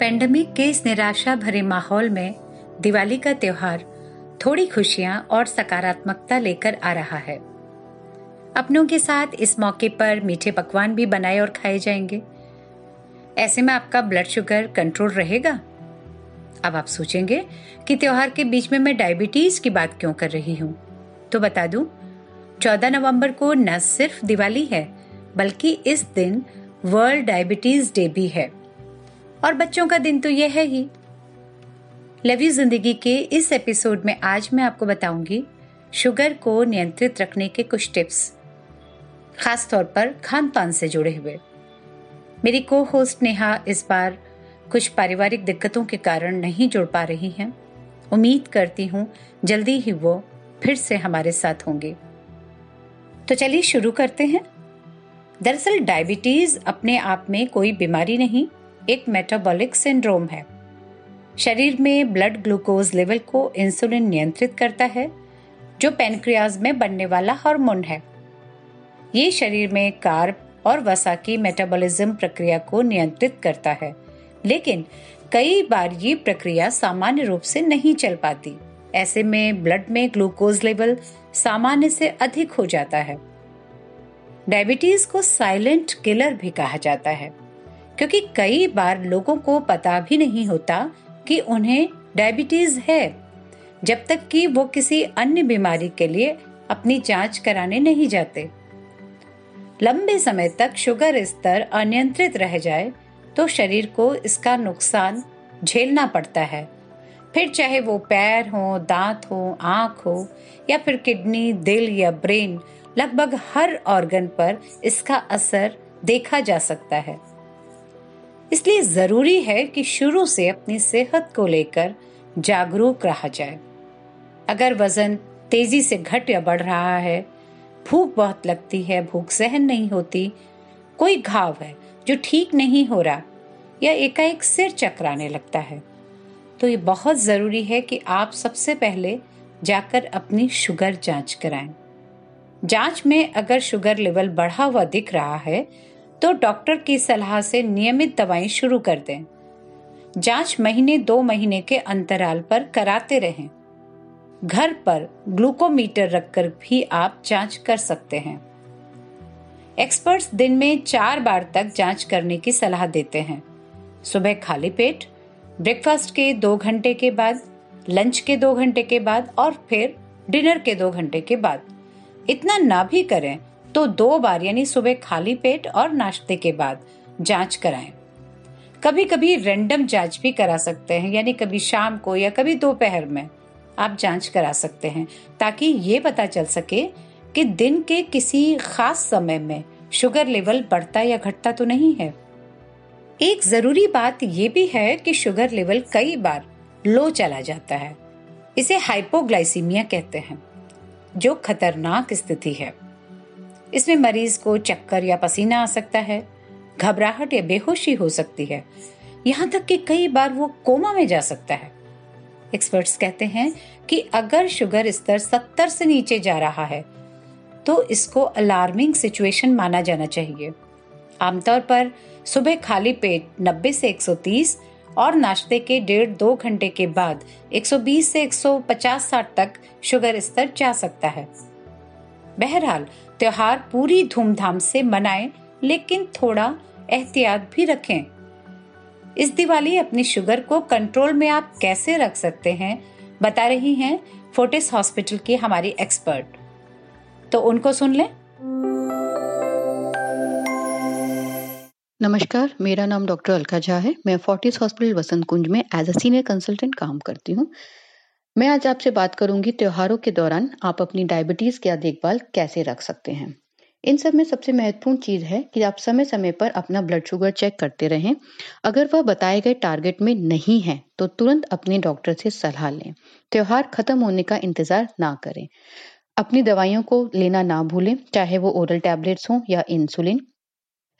Pandemic के इस निराशा भरे माहौल में दिवाली का त्योहार थोड़ी खुशियाँ और सकारात्मकता लेकर आ रहा है। अपनों के साथ इस मौके पर मीठे पकवान भी बनाए और खाए जाएँगे। ऐसे में आपका ब्लड शुगर कंट्रोल रहेगा? अब आप सोचेंगे कि त्योहार के बीच में मैं डायबिटीज़ की बात क्यों कर रही हूँ? तो बता दूँ 14 नवंबर को न सिर्फ़ दिवाली है, बल्कि इस दिन वर्ल्ड डायबिटीज़ डे भी है। और बच्चों का दिन तो यह है ही। लवी ज़िंदगी के इस एपिसोड में आज मैं आपको बताऊँगी शुगर को नियंत्रित रखने के कुछ टिप्स खास तौर पर खान पान से जुड़े हुए। मेरी को होस्ट नेहा इस बार कुछ पारिवारिक दिक्कतों के कारण नहीं जुड़ पा रही हैं। उम्मीद करती हूँ जल्दी ही वो फिर से हमारे साथ होंगे। तो चलिए शुरू करते हैं। दरअसल डायबिटीज़ अपने आप में कोई बीमारी नहीं एक मेटाबॉलिक सिंड्रोम है। शरीर में ब्लड ग्लूकोज लेवल को इंसुलिन नियंत्रित करता है, जो पेनक्रियाज में बनने वाला हार्मोन है। ये शरीर में कार्ब और वसा की मेटाबॉलिज्म प्रक्रिया को नियंत्रित करता है, लेकिन कई बार ये प्रक्रिया सामान्य रूप से नहीं चल पाती। ऐसे में ब्लड में ग्लूकोज लेवल सामान्य से अधिक हो जाता है। डायबिटीज़ को साइलेंट किलर भी कहा जाता है। क्योंकि कई बार लोगों को पता भी नहीं होता कि उन्हें डायबिटीज़ है, जब तक कि वो किसी अन्य बीमारी के लिए अपनी जाँच कराने नहीं जाते। लंबे समय तक शुगर स्तर अनियंत्रित रह जाए तो शरीर को इसका नुकसान झेलना पड़ता है। फिर चाहे वो पैर हो, दांत हो, आँख हो, या फिर किडनी, दिल या ब्रेन, लगभग हर ऑर्गन पर इसका असर देखा जा सकता है। इसलिए ज़रूरी है कि शुरू से अपनी सेहत को लेकर जागरूक रहा जाए। अगर वज़न तेज़ी से घट या बढ़ रहा है, भूख बहुत लगती है, भूख सहन नहीं होती, कोई घाव है जो ठीक नहीं हो रहा या एकाएक सिर चकराने लगता है तो ये बहुत ज़रूरी है कि आप सबसे पहले जाकर अपनी शुगर जाँच कराएँ। जाँच में अगर शुगर लेवल बढ़ा हुआ दिख रहा है तो डॉक्टर की सलाह से नियमित दवाएँ शुरू कर दें। जाँच महीने दो महीने के अंतराल पर कराते रहें। घर पर ग्लूकोमीटर रखकर भी आप जाँच कर सकते हैं। एक्सपर्ट्स दिन में चार बार तक जाँच करने की सलाह देते हैं। सुबह खाली पेट, ब्रेकफास्ट के दो घंटे के बाद, लंच के दो घंटे के बाद और फिर डिनर के दो घंटे के बाद। इतना ना भी करें तो दो बार, यानी सुबह खाली पेट और नाश्ते के बाद, जाँच कराएँ। कभी कभी रैंडम जाँच भी करा सकते हैं, यानी कभी शाम को या कभी दोपहर में आप जाँच करा सकते हैं, ताकि ये पता चल सके कि दिन के किसी खास समय में शुगर लेवल बढ़ता या घटता तो नहीं है। एक ज़रूरी बात यह भी है कि शुगर लेवल कई बार लो चला जाता है। इसे हाइपोग्लाइसीमिया कहते हैं, जो खतरनाक स्थिति है। इसमें मरीज़ को चक्कर या पसीना आ सकता है, घबराहट या बेहोशी हो सकती है। यहाँ तक कि कई बार वो कोमा में जा सकता है। एक्सपर्ट्स कहते हैं कि अगर शुगर स्तर 70 से नीचे जा रहा है तो इसको अलार्मिंग सिचुएशन माना जाना चाहिए। आमतौर पर सुबह खाली पेट 90 से 130 और नाश्ते के डेढ़ दो घंटे के बाद 120 से 150-60 तक शुगर स्तर जा सकता है। बहरहाल त्योहार पूरी धूमधाम से मनाएँ, लेकिन थोड़ा एहतियात भी रखें। इस दिवाली अपनी शुगर को कंट्रोल में आप कैसे रख सकते हैं, बता रही हैं फोर्टिस हॉस्पिटल की हमारी एक्सपर्ट। तो उनको सुन लें। नमस्कार, मेरा नाम डॉक्टर अलका झा है। मैं फोर्टिस हॉस्पिटल वसंत कुंज में एज अ सीनियर कंसल्टेंट काम करती हूँ। मैं आज आपसे बात करूँगी त्योहारों के दौरान आप अपनी डायबिटीज़ का देखभाल कैसे रख सकते हैं। इन सब में सबसे महत्वपूर्ण चीज़ है कि आप समय समय पर अपना ब्लड शुगर चेक करते रहें। अगर वह बताए गए टारगेट में नहीं है तो तुरंत अपने डॉक्टर से सलाह लें। त्योहार खत्म होने का इंतज़ार ना करें। अपनी दवाइयों को लेना ना भूलें, चाहे वो ओरल टैबलेट्स हों या इंसुलिन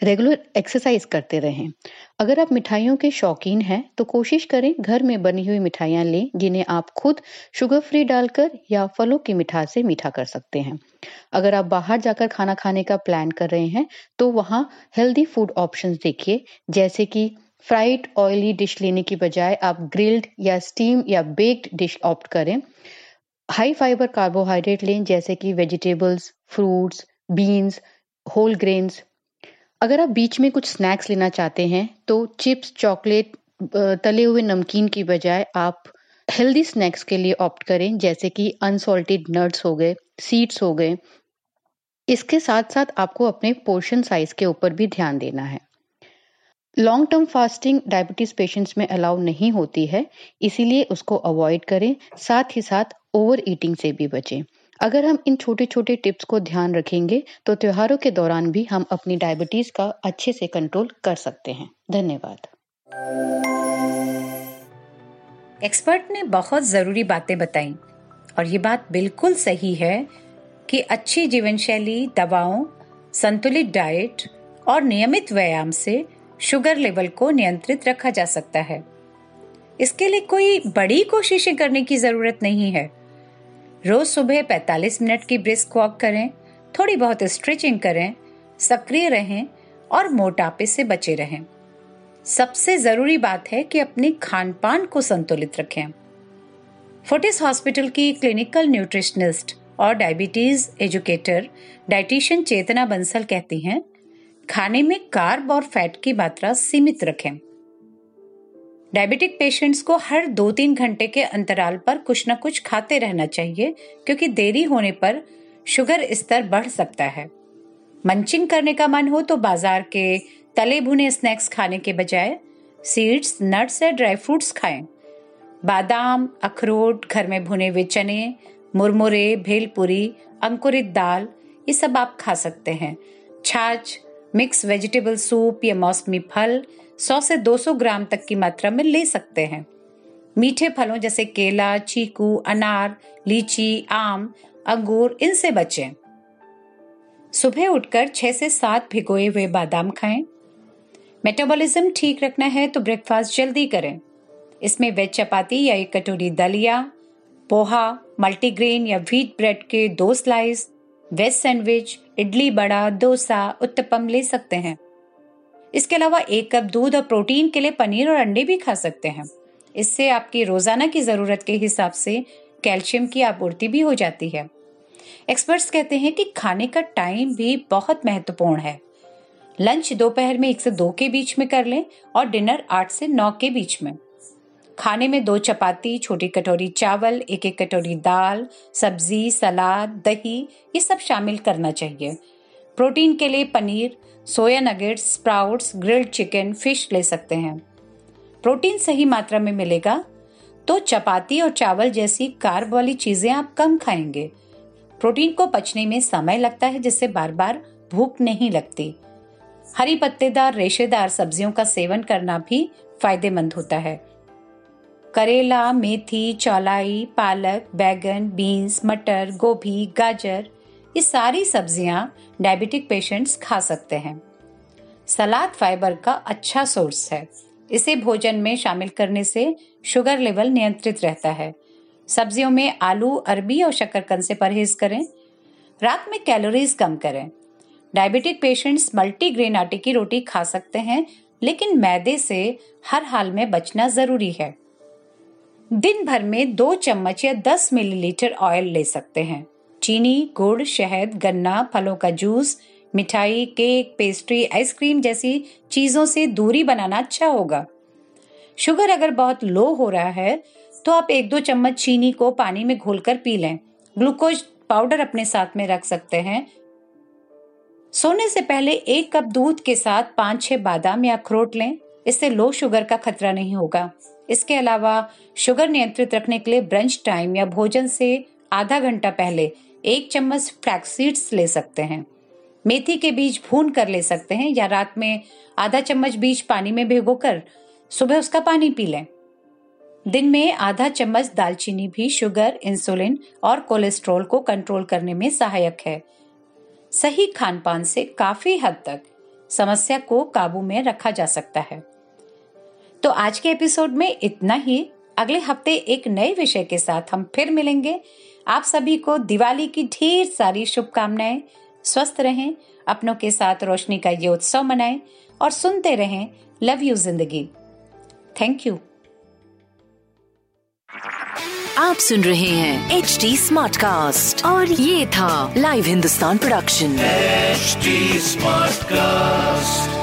रेगुलर एक्सरसाइज करते रहें। अगर आप मिठाइयों के शौकीन हैं तो कोशिश करें घर में बनी हुई मिठाइयाँ लें, जिन्हें आप खुद शुगर फ्री डालकर या फलों की मिठास से मीठा कर सकते हैं। अगर आप बाहर जाकर खाना खाने का प्लान कर रहे हैं तो वहाँ हेल्दी फ़ूड ऑप्शंस देखिए, जैसे कि फ्राइड ऑयली डिश लेने की बजाय आप ग्रिल्ड या स्टीम या बेक्ड डिश ऑप्ट करें। हाई फाइबर कार्बोहाइड्रेट लें, जैसे कि vegetables fruits beans whole grains अगर आप बीच में कुछ स्नैक्स लेना चाहते हैं तो चिप्स चॉकलेट तले हुए नमकीन की बजाय आप हेल्दी स्नैक्स के लिए ऑप्ट करें, जैसे कि अनसॉल्टेड नट्स हो गए सीड्स हो गए। इसके साथ साथ आपको अपने पोर्शन साइज़ के ऊपर भी ध्यान देना है। Long term fasting diabetes patients में अलाउ नहीं होती है, इसीलिए उसको अवॉइड करें, साथ ही साथ ओवर ईटिंग से भी बचें। अगर हम इन छोटे छोटे टिप्स को ध्यान रखेंगे तो त्योहारों के दौरान भी हम अपनी डायबिटीज़ का अच्छे से कंट्रोल कर सकते हैं। धन्यवाद। एक्सपर्ट ने बहुत ज़रूरी बातें बताई, और ये बात बिल्कुल सही है कि अच्छी जीवन शैली दवाओं, संतुलित डाइट और नियमित व्यायाम से शुगर लेवल को नियंत्रित रखा जा सकता है। इसके लिए कोई बड़ी कोशिशें करने की ज़रूरत नहीं है। रोज सुबह 45 मिनट की ब्रिस्क वॉक करें, थोड़ी बहुत स्ट्रेचिंग करें, सक्रिय रहें और मोटापे से बचे रहें। सबसे ज़रूरी बात है कि अपने खान पान को संतुलित रखें। फोर्टिस हॉस्पिटल की क्लिनिकल न्यूट्रिशनिस्ट और diabetes educator dietitian Chetna Bansal कहती हैं, खाने में कार्ब और फैट की मात्रा सीमित रखें। डायबिटिक पेशेंट्स को हर दो तीन घंटे के अंतराल पर कुछ न कुछ खाते रहना चाहिए, क्योंकि देरी होने पर शुगर स्तर बढ़ सकता है। मंचिंग करने का मन हो तो बाज़ार के तले भुने स्नैक्स खाने के बजाय सीड्स नट्स या ड्राई फ्रूट्स खाएँ। बादाम, अखरोट, घर में भुने हुए चने, मुरमुरे, भेलपुरी, अंकुरित दाल, ये सब आप खा सकते हैं। छाछ मिक्स वेजिटेबल सूप या मौसमी फल 100 से 200 ग्राम तक की मात्रा में ले सकते हैं। मीठे फलों जैसे केला, चीकू, अनार, लीची, आम, अंगूर, इनसे बचें। सुबह उठकर छह से सात भिगोए हुए बादाम खाएँ। मेटाबॉलिज्म ठीक रखना है तो ब्रेकफास्ट जल्दी करें। इसमें वेज चपाती या एक कटोरी दलिया, पोहा मल्टीग्रेन या व्हीट ब्रेड के दो स्लाइस वेज सैंडविच इडली बड़ा, डोसा, उत्तपम ले सकते हैं। इसके अलावा एक कप दूध और प्रोटीन के लिए पनीर और अंडे भी खा सकते हैं। इससे आपकी रोज़ाना की ज़रूरत के हिसाब से कैल्शियम की आपूर्ति भी हो जाती है। एक्सपर्ट्स कहते हैं कि खाने का टाइम भी बहुत महत्वपूर्ण है। लंच दोपहर में एक से दो के बीच में कर लें और डिनर आठ से नौ के बीच में। खाने में दो चपाती, छोटी कटोरी चावल, एक एक कटोरी दाल, सब्ज़ी, सलाद, दही, ये सब शामिल करना चाहिए। प्रोटीन के लिए paneer, soya nuggets, sprouts, grilled chicken, fish ले सकते हैं। प्रोटीन सही मात्रा में मिलेगा तो चपाती और चावल जैसी कार्ब वाली चीज़ें आप कम खाएँगे। प्रोटीन को पचने में समय लगता है, जिससे बार बार भूख नहीं लगती। हरी पत्तेदार, रेशेदार सब्जियों का सेवन करना भी फ़ायदेमंद होता है। करेला, मेथी, चौलाई, पालक, बैगन, बीन्स, मटर, गोभी, गाजर ये सारी सब्ज़ियाँ डायबिटिक पेशेंट्स खा सकते हैं। सलाद फाइबर का अच्छा सोर्स है। इसे भोजन में शामिल करने से शुगर लेवल नियंत्रित रहता है। सब्जियों में आलू, अरबी और शकरकंद से परहेज करें। रात में कैलोरीज कम करें। डायबिटिक पेशेंट्स मल्टीग्रेन आटे की रोटी खा सकते हैं, लेकिन मैदे से हर हाल में बचना ज़रूरी है। दिन भर में दो चम्मच या दस मिलीलीटर ऑयल ले सकते हैं। चीनी, गुड़, शहद, गन्ना, फलों का जूस, मिठाई, केक, पेस्ट्री, आइसक्रीम जैसी चीज़ों से दूरी बनाना अच्छा होगा। शुगर अगर बहुत लो हो रहा है तो आप एक दो चम्मच चीनी को पानी में घोलकर पी लें। ग्लूकोज पाउडर अपने साथ में रख सकते हैं। सोने से पहले एक कप दूध के साथ पाँच छह बादाम या अखरोट लें। इससे लो शुगर का खतरा नहीं होगा। इसके अलावा शुगर नियंत्रित रखने के लिए ब्रंच टाइम या भोजन से आधा घंटा पहले एक चम्मच फ्लैक्सीड्स ले सकते हैं। मेथी के बीज भून कर ले सकते हैं या रात में आधा चम्मच बीज पानी में भिगोकर सुबह उसका पानी पी लें। दिन में आधा चम्मच दालचीनी भी शुगर इंसुलिन और कोलेस्ट्रॉल को कंट्रोल करने में सहायक है। सही खान पान से काफ़ी हद तक समस्या को काबू में रखा जा सकता है। तो आज के एपिसोड में इतना ही। अगले हफ़्ते एक नए विषय के साथ हम फिर मिलेंगे। आप सभी को दिवाली की ढेर सारी शुभकामनाएँ। स्वस्थ रहें अपनों के साथ रोशनी का ये उत्सव मनाएँ और सुनते रहें लव यू ज़िंदगी। थैंक यू आप सुन रहे हैं एच डी स्मार्ट कास्ट और ये था live Hindustan production HD Smartcast.